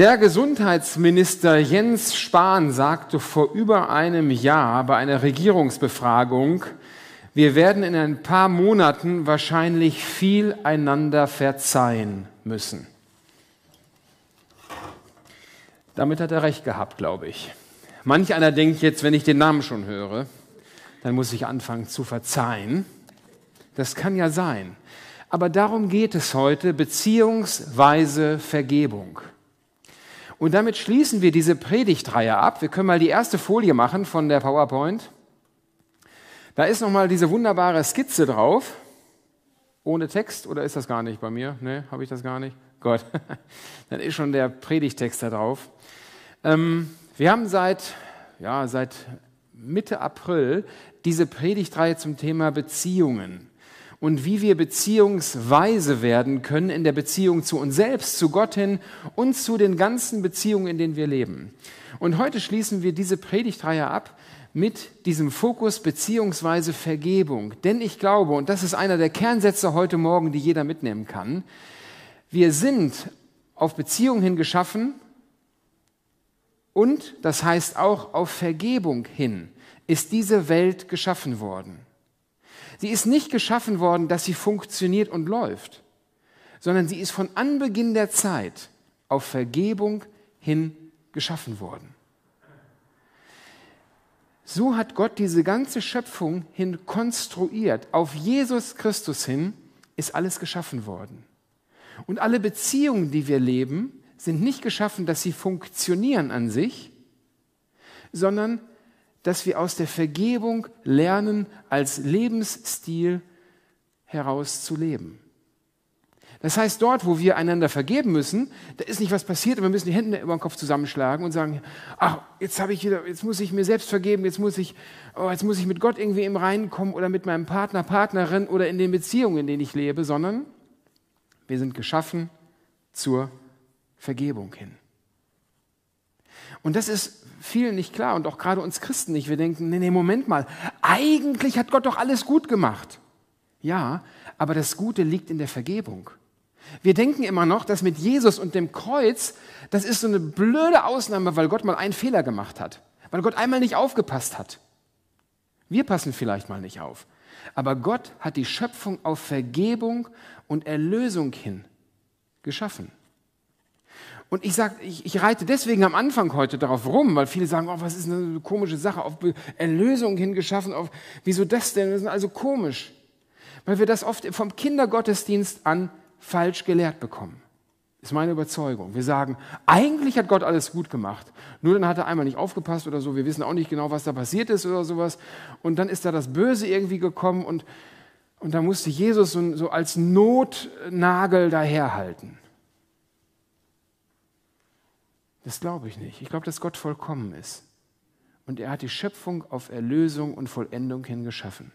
Der Gesundheitsminister Jens Spahn sagte vor über einem Jahr bei einer Regierungsbefragung, wir werden in ein paar Monaten wahrscheinlich viel einander verzeihen müssen. Damit hat er recht gehabt, glaube ich. Manch einer denkt jetzt, wenn ich den Namen schon höre, dann muss ich anfangen zu verzeihen. Das kann ja sein. Aber darum geht es heute, beziehungsweise Vergebung. Und damit schließen wir diese Predigtreihe ab. Wir können mal die erste Folie machen von der PowerPoint. Da ist nochmal diese wunderbare Skizze drauf. Ohne Text oder ist das gar nicht bei mir? Ne, habe ich das gar nicht? Gott, dann ist schon der Predigtext da drauf. Ähm, wir haben seit, ja, seit Mitte April diese Predigtreihe zum Thema Beziehungen und wie wir beziehungsweise werden können in der Beziehung zu uns selbst, zu Gott hin und zu den ganzen Beziehungen, in denen wir leben. Und heute schließen wir diese Predigtreihe ab mit diesem Fokus beziehungsweise Vergebung. Denn ich glaube, und das ist einer der Kernsätze heute Morgen, die jeder mitnehmen kann, wir sind auf Beziehung hin geschaffen und das heißt auch auf Vergebung hin ist diese Welt geschaffen worden. Sie ist nicht geschaffen worden, dass sie funktioniert und läuft, sondern sie ist von Anbeginn der Zeit auf Vergebung hin geschaffen worden. So hat Gott diese ganze Schöpfung hin konstruiert. Auf Jesus Christus hin ist alles geschaffen worden. Und alle Beziehungen, die wir leben, sind nicht geschaffen, dass sie funktionieren an sich, sondern dass wir aus der Vergebung lernen, als Lebensstil heraus zu leben. Das heißt, dort, wo wir einander vergeben müssen, da ist nicht was passiert und wir müssen die Hände über den Kopf zusammenschlagen und sagen, ach, jetzt habe ich wieder, jetzt muss ich mir selbst vergeben, jetzt muss ich, oh, jetzt muss ich mit Gott irgendwie im Reinen kommen oder mit meinem Partner, Partnerin oder in den Beziehungen, in denen ich lebe, sondern wir sind geschaffen zur Vergebung hin. Und das ist vielen nicht klar und auch gerade uns Christen nicht. Wir denken, nee, nee, Moment mal, eigentlich hat Gott doch alles gut gemacht. Ja, aber das Gute liegt in der Vergebung. Wir denken immer noch, dass mit Jesus und dem Kreuz, das ist so eine blöde Ausnahme, weil Gott mal einen Fehler gemacht hat, weil Gott einmal nicht aufgepasst hat. Wir passen vielleicht mal nicht auf. Aber Gott hat die Schöpfung auf Vergebung und Erlösung hin geschaffen. Und ich sage, ich, ich, reite deswegen am Anfang heute darauf rum, weil viele sagen, oh, was ist eine komische Sache, auf Erlösung hingeschaffen, auf, wieso das denn? Das ist also komisch. Weil wir das oft vom Kindergottesdienst an falsch gelehrt bekommen. Ist meine Überzeugung. Wir sagen, eigentlich hat Gott alles gut gemacht. Nur dann hat er einmal nicht aufgepasst oder so. Wir wissen auch nicht genau, was da passiert ist oder sowas. Und dann ist da das Böse irgendwie gekommen und, und da musste Jesus so, so als Notnagel daherhalten. Das glaube ich nicht. Ich glaube, dass Gott vollkommen ist. Und er hat die Schöpfung auf Erlösung und Vollendung hin geschaffen.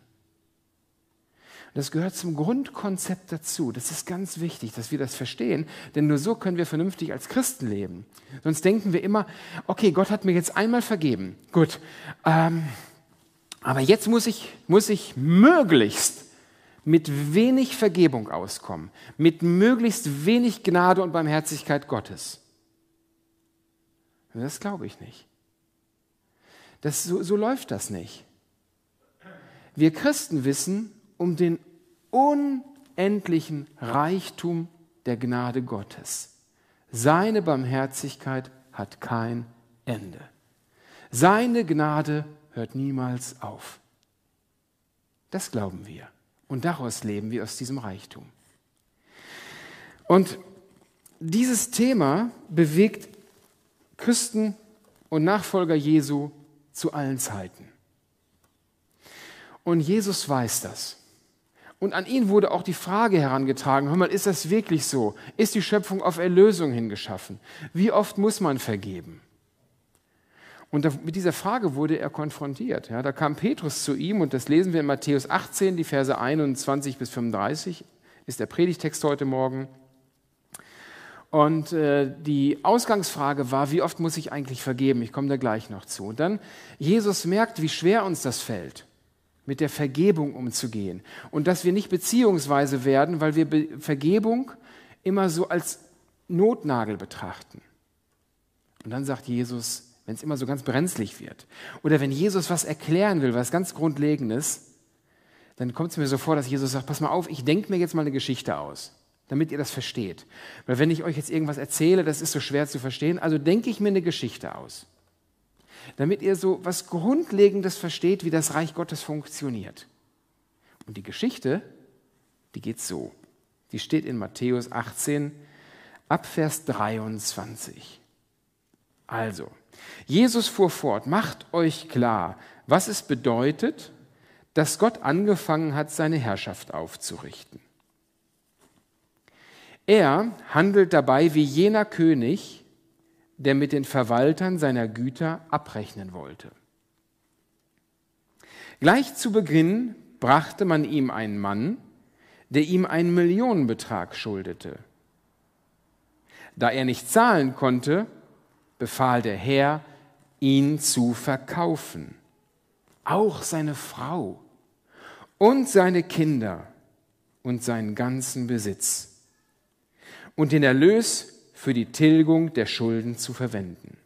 Das gehört zum Grundkonzept dazu. Das ist ganz wichtig, dass wir das verstehen, denn nur so können wir vernünftig als Christen leben. Sonst denken wir immer, okay, Gott hat mir jetzt einmal vergeben. Gut, ähm, aber jetzt muss ich, muss ich möglichst mit wenig Vergebung auskommen, mit möglichst wenig Gnade und Barmherzigkeit Gottes. Das glaube ich nicht. Das, so, so läuft das nicht. Wir Christen wissen um den unendlichen Reichtum der Gnade Gottes. Seine Barmherzigkeit hat kein Ende. Seine Gnade hört niemals auf. Das glauben wir. Und daraus leben wir aus diesem Reichtum. Und dieses Thema bewegt Christen und Nachfolger Jesu zu allen Zeiten. Und Jesus weiß das. Und an ihn wurde auch die Frage herangetragen, hör mal, ist das wirklich so? Ist die Schöpfung auf Erlösung hingeschaffen? Wie oft muss man vergeben? Und mit dieser Frage wurde er konfrontiert. Ja, da kam Petrus zu ihm und das lesen wir in Matthäus 18, die Verse 21 bis 35, ist der Predigtext heute Morgen. Und äh, die Ausgangsfrage war, wie oft muss ich eigentlich vergeben? Ich komme da gleich noch zu. Und dann, Jesus merkt, wie schwer uns das fällt, mit der Vergebung umzugehen. Und dass wir nicht beziehungsweise werden, weil wir Vergebung immer so als Notnagel betrachten. Und dann sagt Jesus, wenn es immer so ganz brenzlig wird, oder wenn Jesus was erklären will, was ganz Grundlegendes, dann kommt es mir so vor, dass Jesus sagt, pass mal auf, ich denke mir jetzt mal eine Geschichte aus, damit ihr das versteht. Weil wenn ich euch jetzt irgendwas erzähle, das ist so schwer zu verstehen, also denke ich mir eine Geschichte aus, damit ihr so was Grundlegendes versteht, wie das Reich Gottes funktioniert. Und die Geschichte, die geht so. Die steht in Matthäus 18 ab Vers 23. Also, Jesus fuhr fort, macht euch klar, was es bedeutet, dass Gott angefangen hat, seine Herrschaft aufzurichten. Er handelt dabei wie jener König, der mit den Verwaltern seiner Güter abrechnen wollte. Gleich zu Beginn brachte man ihm einen Mann, der ihm einen Millionenbetrag schuldete. Da er nicht zahlen konnte, befahl der Herr, ihn zu verkaufen, auch seine Frau und seine Kinder und seinen ganzen Besitz und den Erlös für die Tilgung der Schulden zu verwenden.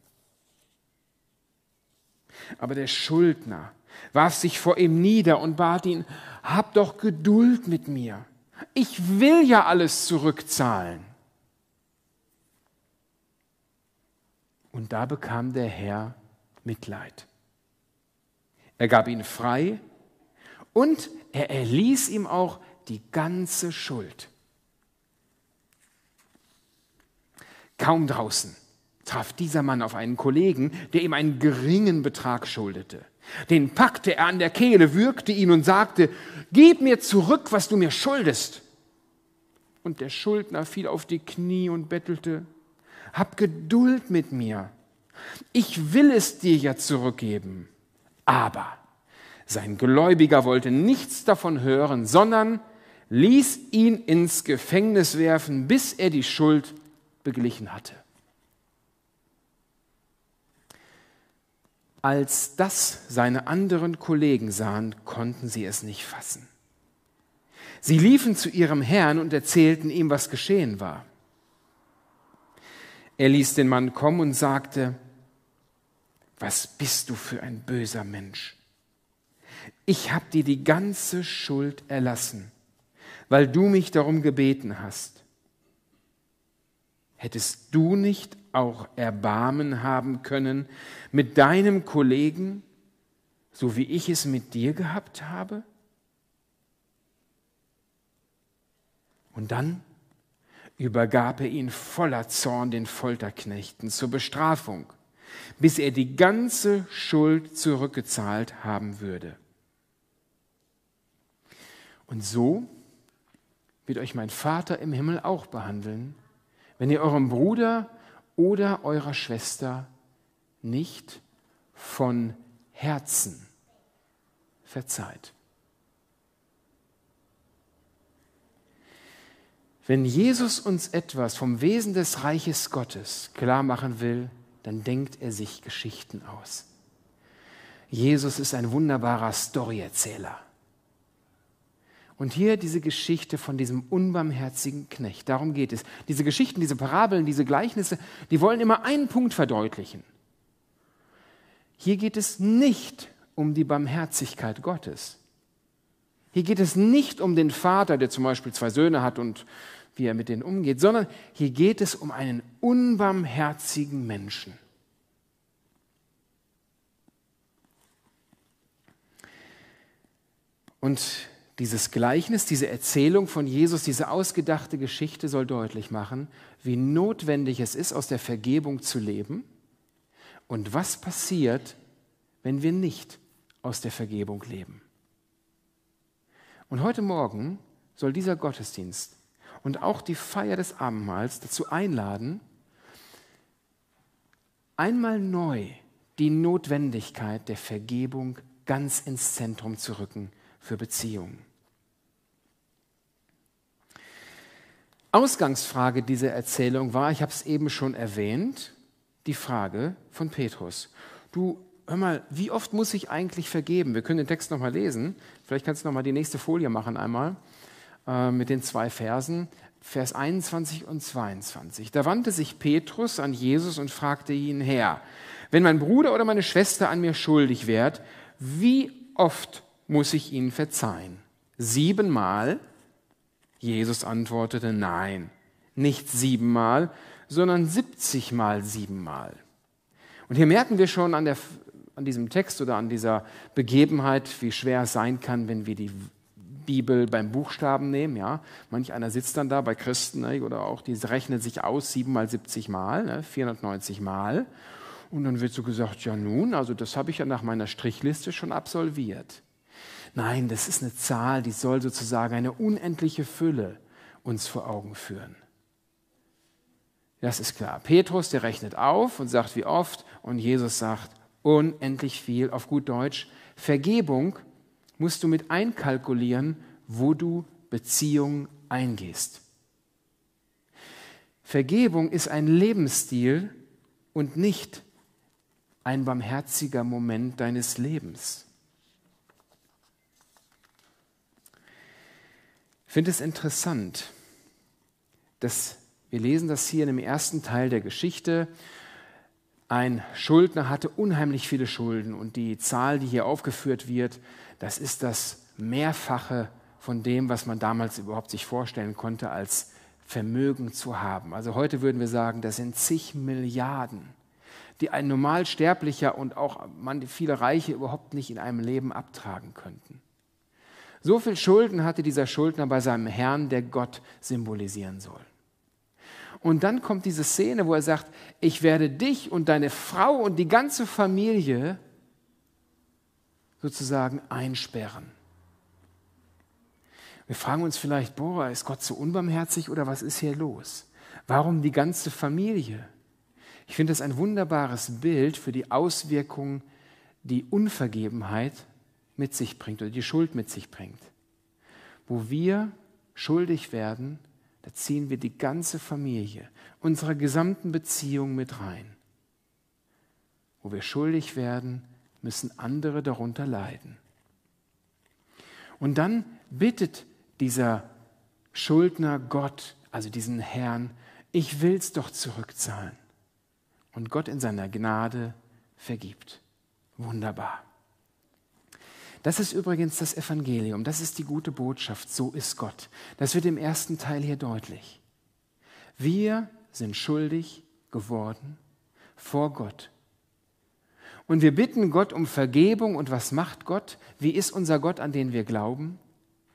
Aber der Schuldner warf sich vor ihm nieder und bat ihn, hab doch Geduld mit mir. Ich will ja alles zurückzahlen. Und da bekam der Herr Mitleid. Er gab ihn frei und er erließ ihm auch die ganze Schuld. Kaum draußen traf dieser Mann auf einen Kollegen, der ihm einen geringen Betrag schuldete. Den packte er an der Kehle, würgte ihn und sagte, Gib mir zurück, was du mir schuldest. Und der Schuldner fiel auf die Knie und bettelte, Hab Geduld mit mir. Ich will es dir ja zurückgeben. Aber sein Gläubiger wollte nichts davon hören, sondern ließ ihn ins Gefängnis werfen, bis er die Schuld beglichen hatte. Als das seine anderen Kollegen sahen, konnten sie es nicht fassen. Sie liefen zu ihrem Herrn und erzählten ihm, was geschehen war. Er ließ den Mann kommen und sagte, was bist du für ein böser Mensch? Ich habe dir die ganze Schuld erlassen, weil du mich darum gebeten hast. Hättest du nicht auch Erbarmen haben können mit deinem Kollegen, so wie ich es mit dir gehabt habe? Und dann übergab er ihn voller Zorn den Folterknechten zur Bestrafung, bis er die ganze Schuld zurückgezahlt haben würde. Und so wird euch mein Vater im Himmel auch behandeln, wenn ihr eurem Bruder oder eurer Schwester nicht von Herzen verzeiht. Wenn Jesus uns etwas vom Wesen des Reiches Gottes klar machen will, dann denkt er sich Geschichten aus. Jesus ist ein wunderbarer Storyerzähler. Und hier diese Geschichte von diesem unbarmherzigen Knecht. Darum geht es. Diese Geschichten, diese Parabeln, diese Gleichnisse, die wollen immer einen Punkt verdeutlichen. Hier geht es nicht um die Barmherzigkeit Gottes. Hier geht es nicht um den Vater, der zum Beispiel zwei Söhne hat und wie er mit denen umgeht, sondern hier geht es um einen unbarmherzigen Menschen. Und dieses Gleichnis, diese Erzählung von Jesus, diese ausgedachte Geschichte soll deutlich machen, wie notwendig es ist, aus der Vergebung zu leben und was passiert, wenn wir nicht aus der Vergebung leben. Und heute Morgen soll dieser Gottesdienst und auch die Feier des Abendmahls dazu einladen, einmal neu die Notwendigkeit der Vergebung ganz ins Zentrum zu rücken für Beziehungen. Ausgangsfrage dieser Erzählung war, ich habe es eben schon erwähnt, die Frage von Petrus. Du, hör mal, wie oft muss ich eigentlich vergeben? Wir können den Text nochmal lesen. Vielleicht kannst du nochmal die nächste Folie machen einmal äh, mit den zwei Versen. Vers 21 und 22. Da wandte sich Petrus an Jesus und fragte ihn, Herr, wenn mein Bruder oder meine Schwester an mir schuldig wird, wie oft muss ich ihnen verzeihen? Siebenmal? Jesus antwortete, nein, nicht siebenmal, sondern siebzigmal siebenmal. Und hier merken wir schon an, der, an diesem Text oder an dieser Begebenheit, wie schwer es sein kann, wenn wir die Bibel beim Buchstaben nehmen. Ja? Manch einer sitzt dann da bei Christen ne, oder auch, die rechnen sich aus, sieben mal 70 Mal, ne, 490 Mal. Und dann wird so gesagt, ja nun, also das habe ich ja nach meiner Strichliste schon absolviert. Nein, das ist eine Zahl, die soll sozusagen eine unendliche Fülle uns vor Augen führen. Das ist klar. Petrus, der rechnet auf und sagt, wie oft. Und Jesus sagt, unendlich viel, auf gut Deutsch. Vergebung musst du mit einkalkulieren, wo du Beziehungen eingehst. Vergebung ist ein Lebensstil und nicht ein barmherziger Moment deines Lebens. Ich finde es interessant, dass wir lesen das hier in dem ersten Teil der Geschichte. Ein Schuldner hatte unheimlich viele Schulden und die Zahl, die hier aufgeführt wird, das ist das Mehrfache von dem, was man damals überhaupt sich vorstellen konnte, als Vermögen zu haben. Also heute würden wir sagen, das sind zig Milliarden, die ein Normalsterblicher und auch viele Reiche überhaupt nicht in einem Leben abtragen könnten. So viel Schulden hatte dieser Schuldner bei seinem Herrn, der Gott symbolisieren soll. Und dann kommt diese Szene, wo er sagt, ich werde dich und deine Frau und die ganze Familie sozusagen einsperren. Wir fragen uns vielleicht, boah, ist Gott so unbarmherzig oder was ist hier los? Warum die ganze Familie? Ich finde das ein wunderbares Bild für die Auswirkungen, die Unvergebenheit mit sich bringt oder die Schuld mit sich bringt. Wo wir schuldig werden, da ziehen wir die ganze Familie, unsere gesamten Beziehungen mit rein. Wo wir schuldig werden, müssen andere darunter leiden. Und dann bittet dieser Schuldner Gott, also diesen Herrn, ich will's doch zurückzahlen. Und Gott in seiner Gnade vergibt. Wunderbar. Das ist übrigens das Evangelium, das ist die gute Botschaft, so ist Gott. Das wird im ersten Teil hier deutlich. Wir sind schuldig geworden vor Gott. Und wir bitten Gott um Vergebung. Und was macht Gott? Wie ist unser Gott, an den wir glauben?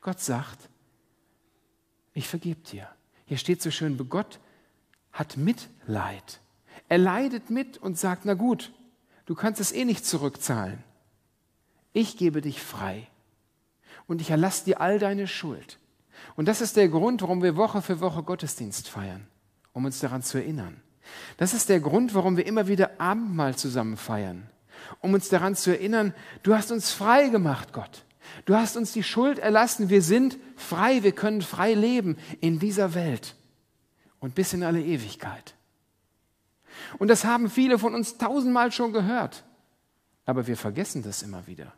Gott sagt, ich vergib dir. Hier steht so schön, Gott hat Mitleid. Er leidet mit und sagt, na gut, du kannst es eh nicht zurückzahlen. Ich gebe dich frei und ich erlasse dir all deine Schuld. Und das ist der Grund, warum wir Woche für Woche Gottesdienst feiern, um uns daran zu erinnern. Das ist der Grund, warum wir immer wieder Abendmahl zusammen feiern, um uns daran zu erinnern, du hast uns frei gemacht, Gott. Du hast uns die Schuld erlassen. Wir sind frei, wir können frei leben in dieser Welt und bis in alle Ewigkeit. Und das haben viele von uns tausendmal schon gehört, aber wir vergessen das immer wieder.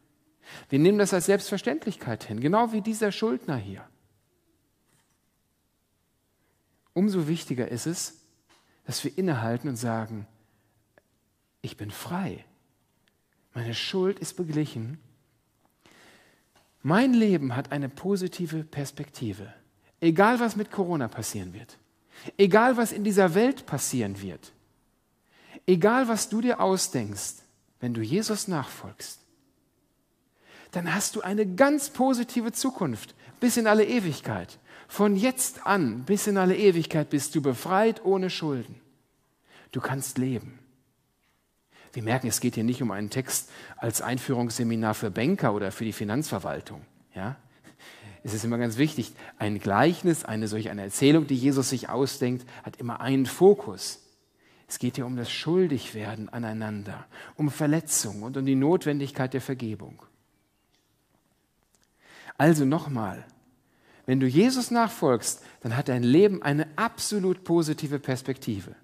Wir nehmen das als Selbstverständlichkeit hin, genau wie dieser Schuldner hier. Umso wichtiger ist es, dass wir innehalten und sagen, ich bin frei. Meine Schuld ist beglichen. Mein Leben hat eine positive Perspektive. Egal was mit Corona passieren wird. Egal was in dieser Welt passieren wird. Egal was du dir ausdenkst, wenn du Jesus nachfolgst dann hast du eine ganz positive Zukunft bis in alle Ewigkeit. Von jetzt an bis in alle Ewigkeit bist du befreit ohne Schulden. Du kannst leben. Wir merken, es geht hier nicht um einen Text als Einführungsseminar für Banker oder für die Finanzverwaltung. Ja? Es ist immer ganz wichtig, ein Gleichnis, eine solche eine Erzählung, die Jesus sich ausdenkt, hat immer einen Fokus. Es geht hier um das Schuldigwerden aneinander, um Verletzung und um die Notwendigkeit der Vergebung. Also nochmal, wenn du Jesus nachfolgst, dann hat dein Leben eine absolut positive Perspektive.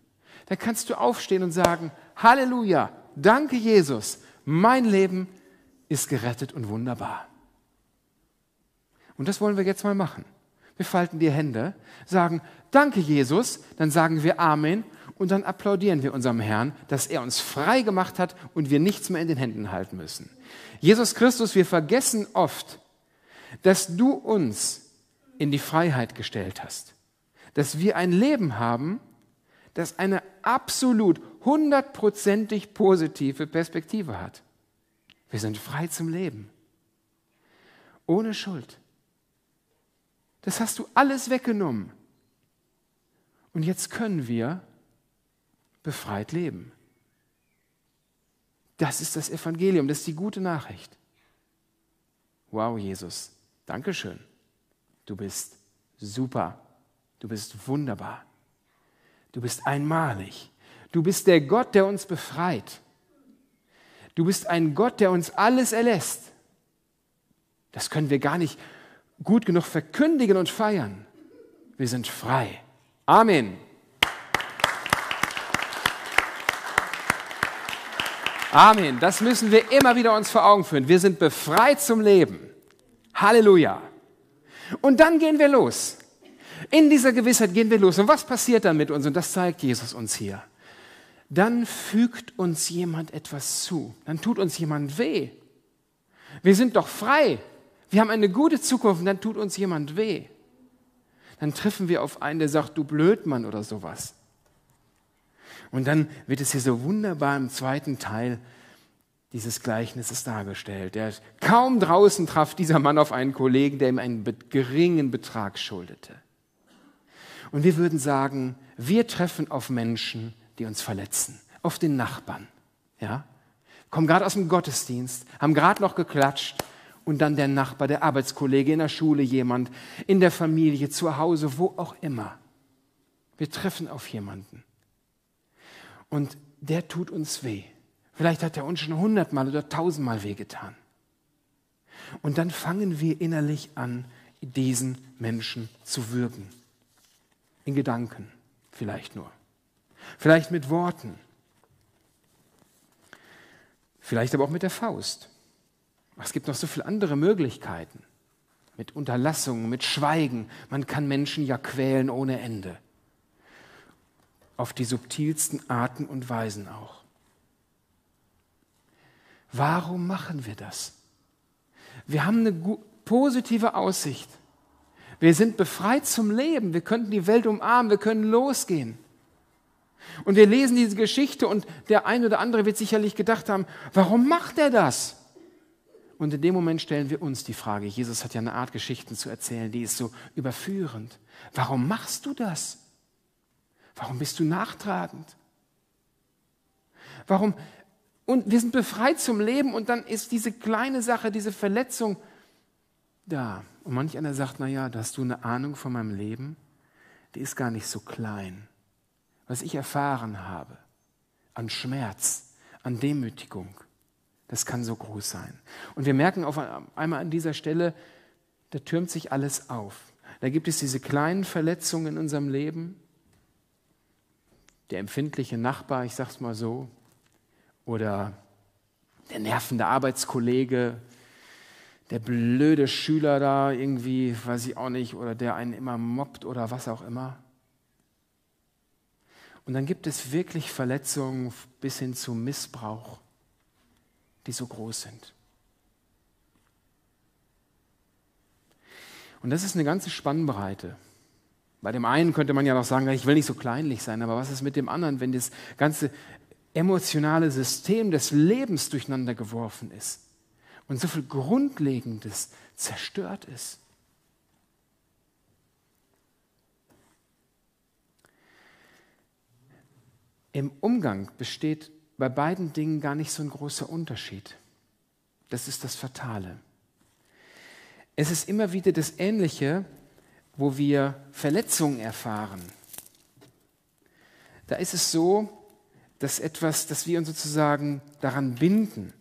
Dann kannst du aufstehen und sagen, Halleluja, danke Jesus, mein Leben ist gerettet und wunderbar. Und das wollen wir jetzt mal machen. Wir falten die Hände, sagen, danke Jesus, dann sagen wir Amen und dann applaudieren wir unserem Herrn, dass er uns frei gemacht hat und wir nichts mehr in den Händen halten müssen. Jesus Christus, wir vergessen oft, dass du uns in die Freiheit gestellt hast, dass wir ein Leben haben, das eine absolut hundertprozentig positive Perspektive hat. Wir sind frei zum Leben, ohne Schuld. Das hast du alles weggenommen. Und jetzt können wir befreit leben. Das ist das Evangelium, das ist die gute Nachricht. Wow, Jesus, Dankeschön. Du bist super. Du bist wunderbar. Du bist einmalig. Du bist der Gott, der uns befreit. Du bist ein Gott, der uns alles erlässt. Das können wir gar nicht gut genug verkündigen und feiern. Wir sind frei. Amen. Amen. Das müssen wir immer wieder uns vor Augen führen. Wir sind befreit zum Leben. Halleluja. Und dann gehen wir los. In dieser Gewissheit gehen wir los. Und was passiert dann mit uns? Und das zeigt Jesus uns hier. Dann fügt uns jemand etwas zu. Dann tut uns jemand weh. Wir sind doch frei. Wir haben eine gute Zukunft. Und dann tut uns jemand weh. Dann treffen wir auf einen, der sagt, du Blödmann oder sowas. Und dann wird es hier so wunderbar im zweiten Teil dieses Gleichnisses dargestellt. Der kaum draußen traf dieser Mann auf einen Kollegen, der ihm einen geringen Betrag schuldete. Und wir würden sagen, wir treffen auf Menschen, die uns verletzen, auf den Nachbarn. Ja? Kommen gerade aus dem Gottesdienst, haben gerade noch geklatscht und dann der Nachbar, der Arbeitskollege in der Schule, jemand, in der Familie, zu Hause, wo auch immer. Wir treffen auf jemanden. Und der tut uns weh. Vielleicht hat er uns schon hundertmal oder tausendmal wehgetan. Und dann fangen wir innerlich an, diesen Menschen zu würgen. In Gedanken vielleicht nur. Vielleicht mit Worten. Vielleicht aber auch mit der Faust. Es gibt noch so viele andere Möglichkeiten. Mit Unterlassungen, mit Schweigen. Man kann Menschen ja quälen ohne Ende. Auf die subtilsten Arten und Weisen auch. Warum machen wir das? Wir haben eine positive Aussicht. Wir sind befreit zum Leben. Wir könnten die Welt umarmen. Wir können losgehen. Und wir lesen diese Geschichte und der eine oder andere wird sicherlich gedacht haben, warum macht er das? Und in dem Moment stellen wir uns die Frage, Jesus hat ja eine Art Geschichten zu erzählen, die ist so überführend. Warum machst du das? Warum bist du nachtragend? Warum und wir sind befreit zum Leben und dann ist diese kleine Sache, diese Verletzung da. Und manch einer sagt, naja, da hast du eine Ahnung von meinem Leben, die ist gar nicht so klein. Was ich erfahren habe an Schmerz, an Demütigung, das kann so groß sein. Und wir merken auf einmal an dieser Stelle, da türmt sich alles auf. Da gibt es diese kleinen Verletzungen in unserem Leben. Der empfindliche Nachbar, ich sag's mal so, oder der nervende Arbeitskollege, der blöde Schüler da irgendwie, weiß ich auch nicht, oder der einen immer mobbt oder was auch immer. Und dann gibt es wirklich Verletzungen bis hin zu Missbrauch, die so groß sind. Und das ist eine ganze Spannbreite. Bei dem einen könnte man ja noch sagen, ich will nicht so kleinlich sein, aber was ist mit dem anderen, wenn das ganze emotionale System des Lebens durcheinander geworfen ist und so viel Grundlegendes zerstört ist. Im Umgang besteht bei beiden Dingen gar nicht so ein großer Unterschied. Das ist das Fatale. Es ist immer wieder das Ähnliche, wo wir Verletzungen erfahren. Da ist es so, dass etwas, dass wir uns sozusagen daran binden.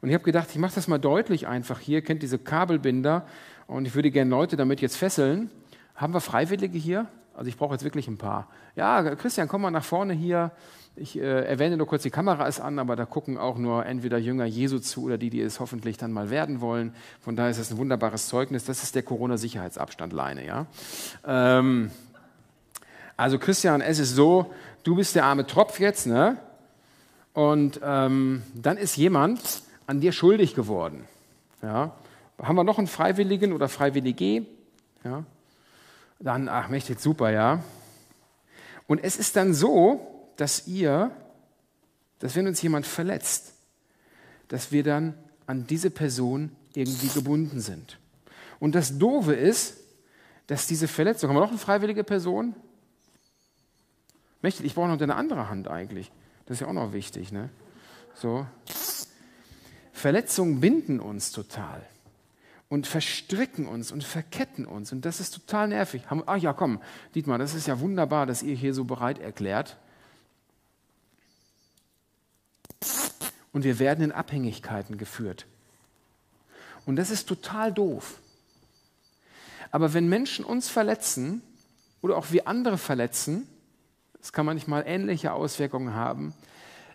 Und ich habe gedacht, ich mache das mal deutlich einfach hier. Ihr kennt diese Kabelbinder und ich würde gerne Leute damit jetzt fesseln. Haben wir Freiwillige hier? Also ich brauche jetzt wirklich ein paar. Ja, Christian, komm mal nach vorne hier. Ich äh, erwähne nur kurz, die Kamera ist an, aber da gucken auch nur entweder Jünger Jesu zu oder die, die es hoffentlich dann mal werden wollen. Von daher ist das ein wunderbares Zeugnis. Das ist der Corona-Sicherheitsabstand, Leine. Ja? Ähm, also Christian, es ist so, du bist der arme Tropf jetzt, ne? Und ähm, dann ist jemand an dir schuldig geworden. Ja? Haben wir noch einen Freiwilligen oder Freiwillige? Ja? Dann, ach, mächtig, super, ja. Und es ist dann so, dass ihr, dass wenn uns jemand verletzt, dass wir dann an diese Person irgendwie gebunden sind. Und das Doofe ist, dass diese Verletzung, haben wir noch eine freiwillige Person? Mächtig, ich brauche noch eine andere Hand eigentlich. Das ist ja auch noch wichtig, ne? So. Verletzungen binden uns total und verstricken uns und verketten uns. Und das ist total nervig. Ach ja, komm, Dietmar, das ist ja wunderbar, dass ihr hier so bereit erklärt. Und wir werden in Abhängigkeiten geführt. Und das ist total doof. Aber wenn Menschen uns verletzen oder auch wir andere verletzen, das kann manchmal ähnliche Auswirkungen haben,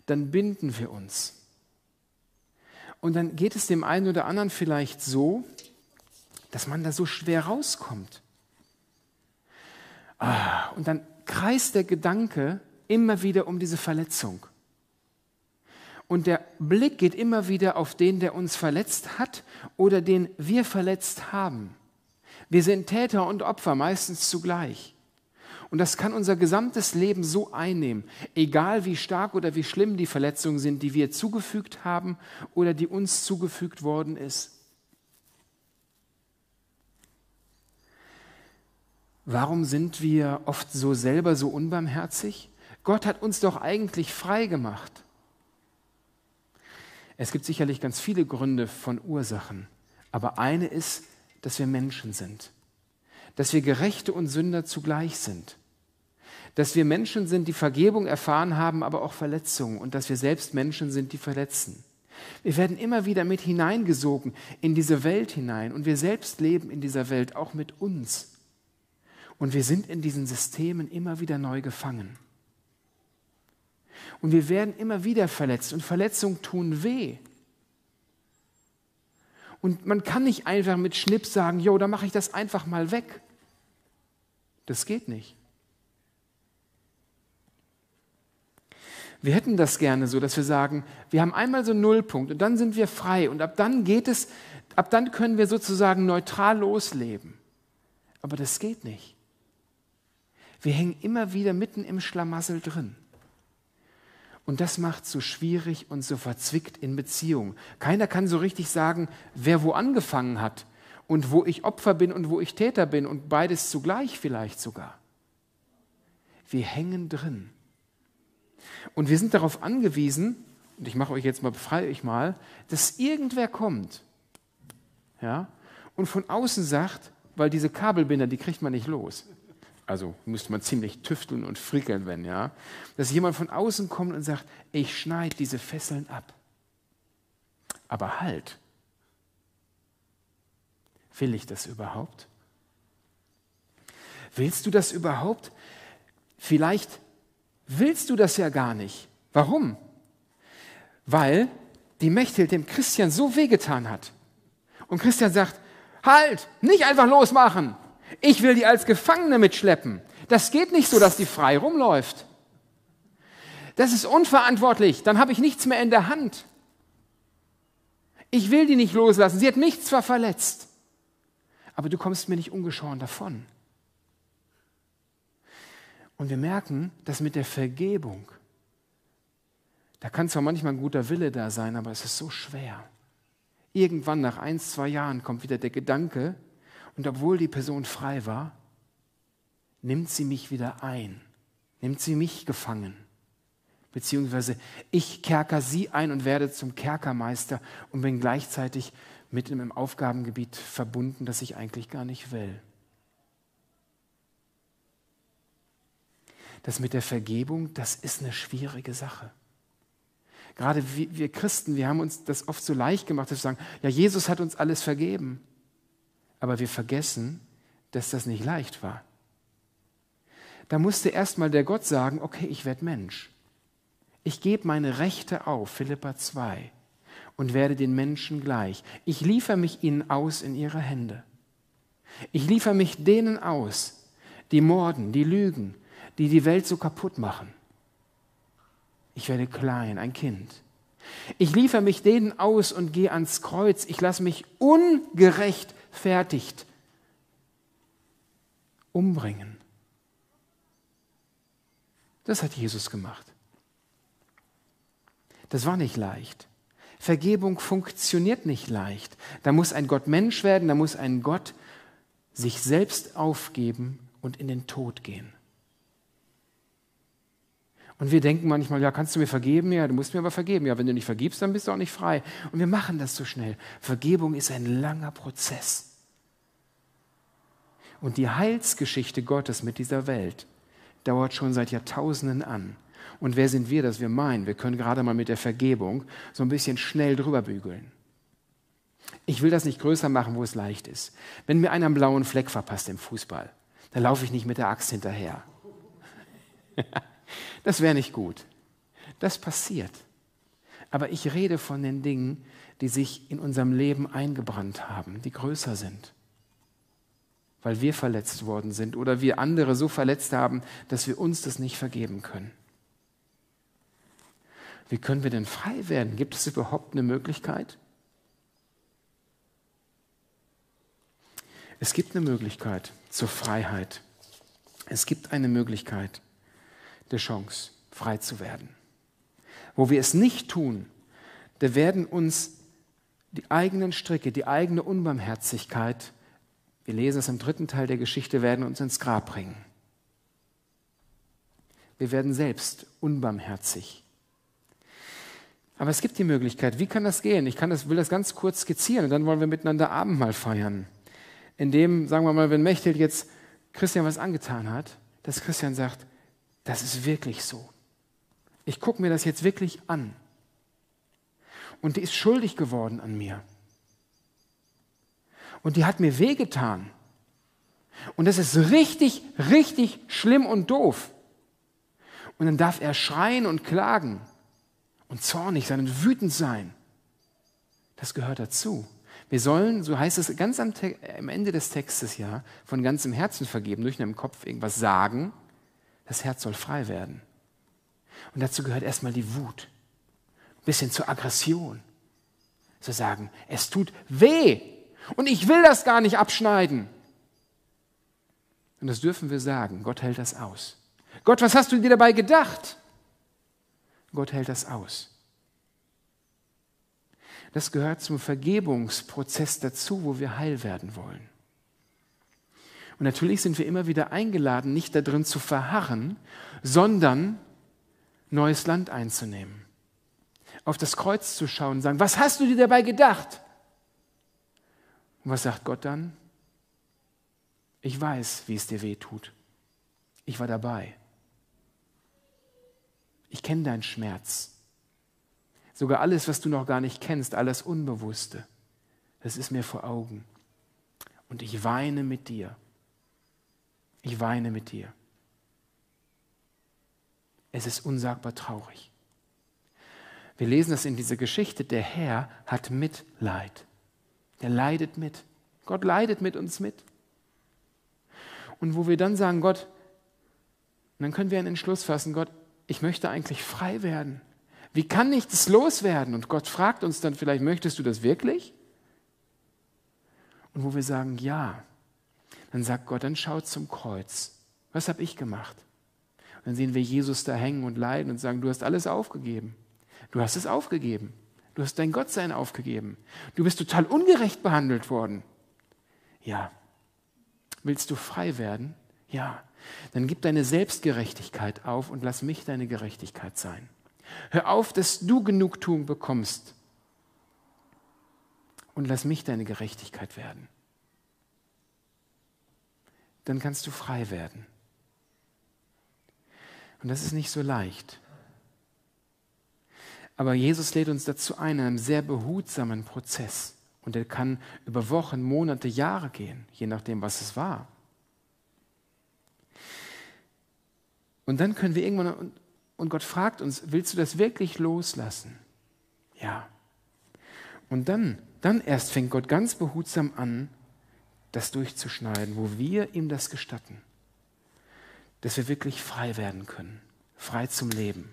dann binden wir uns. Und dann geht es dem einen oder anderen vielleicht so, dass man da so schwer rauskommt. Ah, und dann kreist der Gedanke immer wieder um diese Verletzung. Und der Blick geht immer wieder auf den, der uns verletzt hat oder den wir verletzt haben. Wir sind Täter und Opfer meistens zugleich. Und das kann unser gesamtes Leben so einnehmen, egal wie stark oder wie schlimm die Verletzungen sind, die wir zugefügt haben oder die uns zugefügt worden ist. Warum sind wir oft so selber so unbarmherzig? Gott hat uns doch eigentlich frei gemacht. Es gibt sicherlich ganz viele Gründe von Ursachen, aber eine ist, dass wir Menschen sind, dass wir Gerechte und Sünder zugleich sind, dass wir Menschen sind, die Vergebung erfahren haben, aber auch Verletzungen und dass wir selbst Menschen sind, die verletzen. Wir werden immer wieder mit hineingesogen in diese Welt hinein und wir selbst leben in dieser Welt, auch mit uns. Und wir sind in diesen Systemen immer wieder neu gefangen. Und wir werden immer wieder verletzt und Verletzungen tun weh. Und man kann nicht einfach mit Schnipp sagen, jo, da mache ich das einfach mal weg. Das geht nicht. Wir hätten das gerne so, dass wir sagen, wir haben einmal so einen Nullpunkt und dann sind wir frei und ab dann geht es, ab dann können wir sozusagen neutral losleben. Aber das geht nicht. Wir hängen immer wieder mitten im Schlamassel drin. Und das macht so schwierig und so verzwickt in Beziehungen. Keiner kann so richtig sagen, wer wo angefangen hat und wo ich Opfer bin und wo ich Täter bin und beides zugleich vielleicht sogar. Wir hängen drin. Und wir sind darauf angewiesen, und ich mache euch jetzt mal, befreie euch mal, dass irgendwer kommt, ja, und von außen sagt, weil diese Kabelbinder, die kriegt man nicht los. Also müsste man ziemlich tüfteln und frickeln, wenn, ja. Dass jemand von außen kommt und sagt, ich schneide diese Fesseln ab. Aber halt. Will ich das überhaupt? Willst du das überhaupt? Vielleicht willst du das ja gar nicht. Warum? Weil die Mechthild dem Christian so wehgetan hat. Und Christian sagt, halt, nicht einfach losmachen. Ich will die als Gefangene mitschleppen. Das geht nicht so, dass die frei rumläuft. Das ist unverantwortlich. Dann habe ich nichts mehr in der Hand. Ich will die nicht loslassen. Sie hat mich zwar verletzt, aber du kommst mir nicht ungeschoren davon. Und wir merken, dass mit der Vergebung, da kann zwar manchmal ein guter Wille da sein, aber es ist so schwer. Irgendwann nach ein, zwei Jahren kommt wieder der Gedanke, und obwohl die Person frei war, nimmt sie mich wieder ein, nimmt sie mich gefangen. Beziehungsweise ich kerker sie ein und werde zum Kerkermeister und bin gleichzeitig mit einem Aufgabengebiet verbunden, das ich eigentlich gar nicht will. Das mit der Vergebung, das ist eine schwierige Sache. Gerade wir Christen, wir haben uns das oft so leicht gemacht, dass wir sagen, ja, Jesus hat uns alles vergeben. Aber wir vergessen, dass das nicht leicht war. Da musste erstmal der Gott sagen, okay, ich werde Mensch. Ich gebe meine Rechte auf, Philippa 2, und werde den Menschen gleich. Ich liefere mich ihnen aus in ihre Hände. Ich liefere mich denen aus, die morden, die lügen, die die Welt so kaputt machen. Ich werde klein, ein Kind. Ich liefere mich denen aus und gehe ans Kreuz. Ich lasse mich ungerechtfertigt umbringen. Das hat Jesus gemacht. Das war nicht leicht. Vergebung funktioniert nicht leicht. Da muss ein Gott Mensch werden, da muss ein Gott sich selbst aufgeben und in den Tod gehen. Und wir denken manchmal, ja, kannst du mir vergeben? Ja, du musst mir aber vergeben. Ja, wenn du nicht vergibst, dann bist du auch nicht frei. Und wir machen das so schnell. Vergebung ist ein langer Prozess. Und die Heilsgeschichte Gottes mit dieser Welt dauert schon seit Jahrtausenden an. Und wer sind wir, dass wir meinen, wir können gerade mal mit der Vergebung so ein bisschen schnell drüber bügeln? Ich will das nicht größer machen, wo es leicht ist. Wenn mir einer einen blauen Fleck verpasst im Fußball, dann laufe ich nicht mit der Axt hinterher. Das wäre nicht gut. Das passiert. Aber ich rede von den Dingen, die sich in unserem Leben eingebrannt haben, die größer sind. Weil wir verletzt worden sind oder wir andere so verletzt haben, dass wir uns das nicht vergeben können. Wie können wir denn frei werden? Gibt es überhaupt eine Möglichkeit? Es gibt eine Möglichkeit zur Freiheit. Es gibt eine Möglichkeit der Chance, frei zu werden. Wo wir es nicht tun, da werden uns die eigenen Stricke, die eigene Unbarmherzigkeit, wir lesen es im dritten Teil der Geschichte, werden uns ins Grab bringen. Wir werden selbst unbarmherzig. Aber es gibt die Möglichkeit, wie kann das gehen? Ich kann das, will das ganz kurz skizzieren und dann wollen wir miteinander Abendmahl feiern. Indem, sagen wir mal, wenn Mechthild jetzt Christian was angetan hat, dass Christian sagt, das ist wirklich so. Ich gucke mir das jetzt wirklich an. Und die ist schuldig geworden an mir. Und die hat mir wehgetan. Und das ist richtig, richtig schlimm und doof. Und dann darf er schreien und klagen und zornig sein und wütend sein. Das gehört dazu. Wir sollen, so heißt es ganz am, am Ende des Textes ja, von ganzem Herzen vergeben, durch einem Kopf irgendwas sagen das Herz soll frei werden. Und dazu gehört erstmal die Wut, bis hin zur Aggression. Zu sagen, es tut weh und ich will das gar nicht abschneiden. Und das dürfen wir sagen. Gott hält das aus. Gott, was hast du dir dabei gedacht? Gott hält das aus. Das gehört zum Vergebungsprozess dazu, wo wir heil werden wollen. Und natürlich sind wir immer wieder eingeladen, nicht darin zu verharren, sondern neues Land einzunehmen. Auf das Kreuz zu schauen und sagen, was hast du dir dabei gedacht? Und was sagt Gott dann? Ich weiß, wie es dir weh tut. Ich war dabei. Ich kenne deinen Schmerz. Sogar alles, was du noch gar nicht kennst, alles Unbewusste, das ist mir vor Augen. Und ich weine mit dir. Ich weine mit dir. Es ist unsagbar traurig. Wir lesen das in dieser Geschichte. Der Herr hat Mitleid. Er leidet mit. Gott leidet mit uns mit. Und wo wir dann sagen, Gott, dann können wir einen Entschluss fassen, Gott, ich möchte eigentlich frei werden. Wie kann ich das loswerden? Und Gott fragt uns dann vielleicht, möchtest du das wirklich? Und wo wir sagen, ja, dann sagt Gott, dann schaut zum Kreuz. Was habe ich gemacht? Und dann sehen wir Jesus da hängen und leiden und sagen, du hast alles aufgegeben. Du hast es aufgegeben. Du hast dein Gottsein aufgegeben. Du bist total ungerecht behandelt worden. Ja. Willst du frei werden? Ja. Dann gib deine Selbstgerechtigkeit auf und lass mich deine Gerechtigkeit sein. Hör auf, dass du Genugtuung bekommst und lass mich deine Gerechtigkeit werden dann kannst du frei werden. Und das ist nicht so leicht. Aber Jesus lädt uns dazu ein, in einem sehr behutsamen Prozess. Und der kann über Wochen, Monate, Jahre gehen, je nachdem, was es war. Und dann können wir irgendwann, und Gott fragt uns, willst du das wirklich loslassen? Ja. Und dann, dann erst fängt Gott ganz behutsam an, das durchzuschneiden, wo wir ihm das gestatten. Dass wir wirklich frei werden können, frei zum Leben.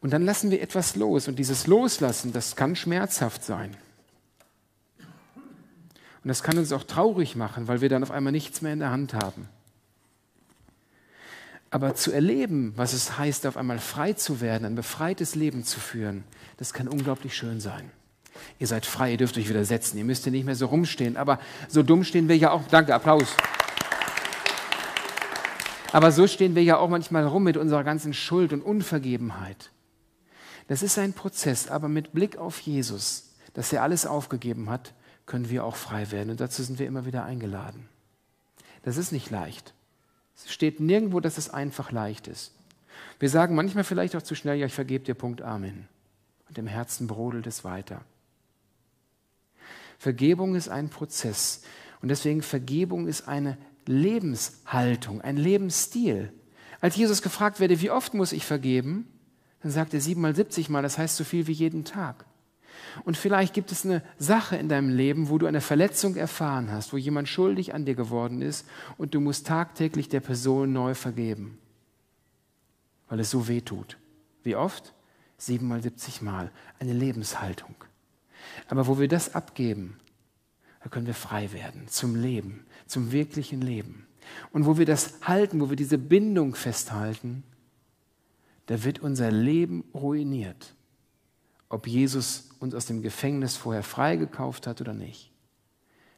Und dann lassen wir etwas los. Und dieses Loslassen, das kann schmerzhaft sein. Und das kann uns auch traurig machen, weil wir dann auf einmal nichts mehr in der Hand haben. Aber zu erleben, was es heißt, auf einmal frei zu werden, ein befreites Leben zu führen, das kann unglaublich schön sein. Ihr seid frei, ihr dürft euch wieder setzen, ihr müsst hier nicht mehr so rumstehen. Aber so dumm stehen wir ja auch. Danke, Applaus. Aber so stehen wir ja auch manchmal rum mit unserer ganzen Schuld und Unvergebenheit. Das ist ein Prozess, aber mit Blick auf Jesus, dass er alles aufgegeben hat, können wir auch frei werden. Und dazu sind wir immer wieder eingeladen. Das ist nicht leicht. Es steht nirgendwo, dass es einfach leicht ist. Wir sagen manchmal vielleicht auch zu schnell, ja, ich vergebe dir, Punkt, Amen. Und im Herzen brodelt es weiter. Vergebung ist ein Prozess. Und deswegen Vergebung ist eine Lebenshaltung, ein Lebensstil. Als Jesus gefragt werde, wie oft muss ich vergeben, dann sagt er siebenmal, siebzigmal, das heißt so viel wie jeden Tag. Und vielleicht gibt es eine Sache in deinem Leben, wo du eine Verletzung erfahren hast, wo jemand schuldig an dir geworden ist und du musst tagtäglich der Person neu vergeben, weil es so weh tut. Wie oft? Siebenmal, siebzigmal. Eine Lebenshaltung. Aber wo wir das abgeben, da können wir frei werden zum Leben, zum wirklichen Leben. Und wo wir das halten, wo wir diese Bindung festhalten, da wird unser Leben ruiniert. Ob Jesus uns aus dem Gefängnis vorher freigekauft hat oder nicht,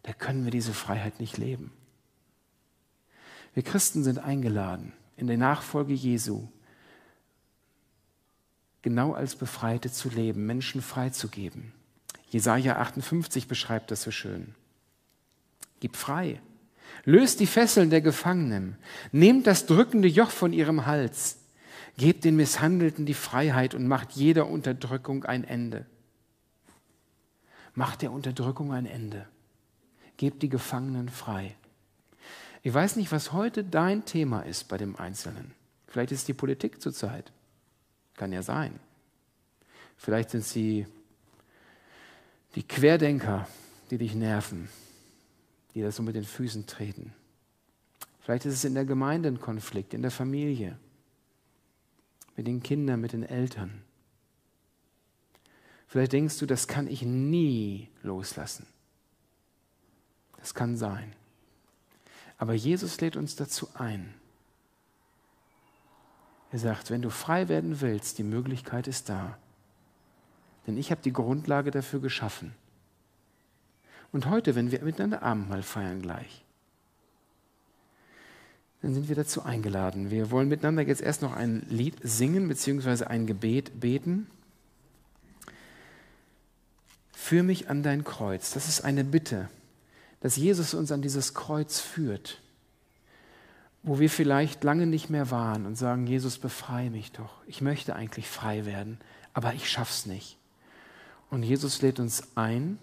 da können wir diese Freiheit nicht leben. Wir Christen sind eingeladen, in der Nachfolge Jesu genau als Befreite zu leben, Menschen freizugeben. Jesaja 58 beschreibt das so schön. Gib frei. Löst die Fesseln der Gefangenen. Nehmt das drückende Joch von ihrem Hals. Gebt den Misshandelten die Freiheit und macht jeder Unterdrückung ein Ende. Macht der Unterdrückung ein Ende. Gebt die Gefangenen frei. Ich weiß nicht, was heute dein Thema ist bei dem Einzelnen. Vielleicht ist die Politik zurzeit. Kann ja sein. Vielleicht sind sie die Querdenker, die dich nerven, die das so mit den Füßen treten. Vielleicht ist es in der Gemeinde ein Konflikt, in der Familie, mit den Kindern, mit den Eltern. Vielleicht denkst du, das kann ich nie loslassen. Das kann sein. Aber Jesus lädt uns dazu ein. Er sagt, wenn du frei werden willst, die Möglichkeit ist da. Denn ich habe die Grundlage dafür geschaffen. Und heute, wenn wir miteinander Abendmahl feiern gleich, dann sind wir dazu eingeladen. Wir wollen miteinander jetzt erst noch ein Lied singen, beziehungsweise ein Gebet beten. Führ mich an dein Kreuz. Das ist eine Bitte, dass Jesus uns an dieses Kreuz führt, wo wir vielleicht lange nicht mehr waren und sagen, Jesus, befreie mich doch. Ich möchte eigentlich frei werden, aber ich schaff's nicht. Und Jesus lädt uns ein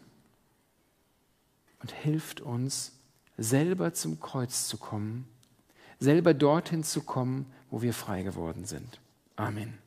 und hilft uns, selber zum Kreuz zu kommen, selber dorthin zu kommen, wo wir frei geworden sind. Amen.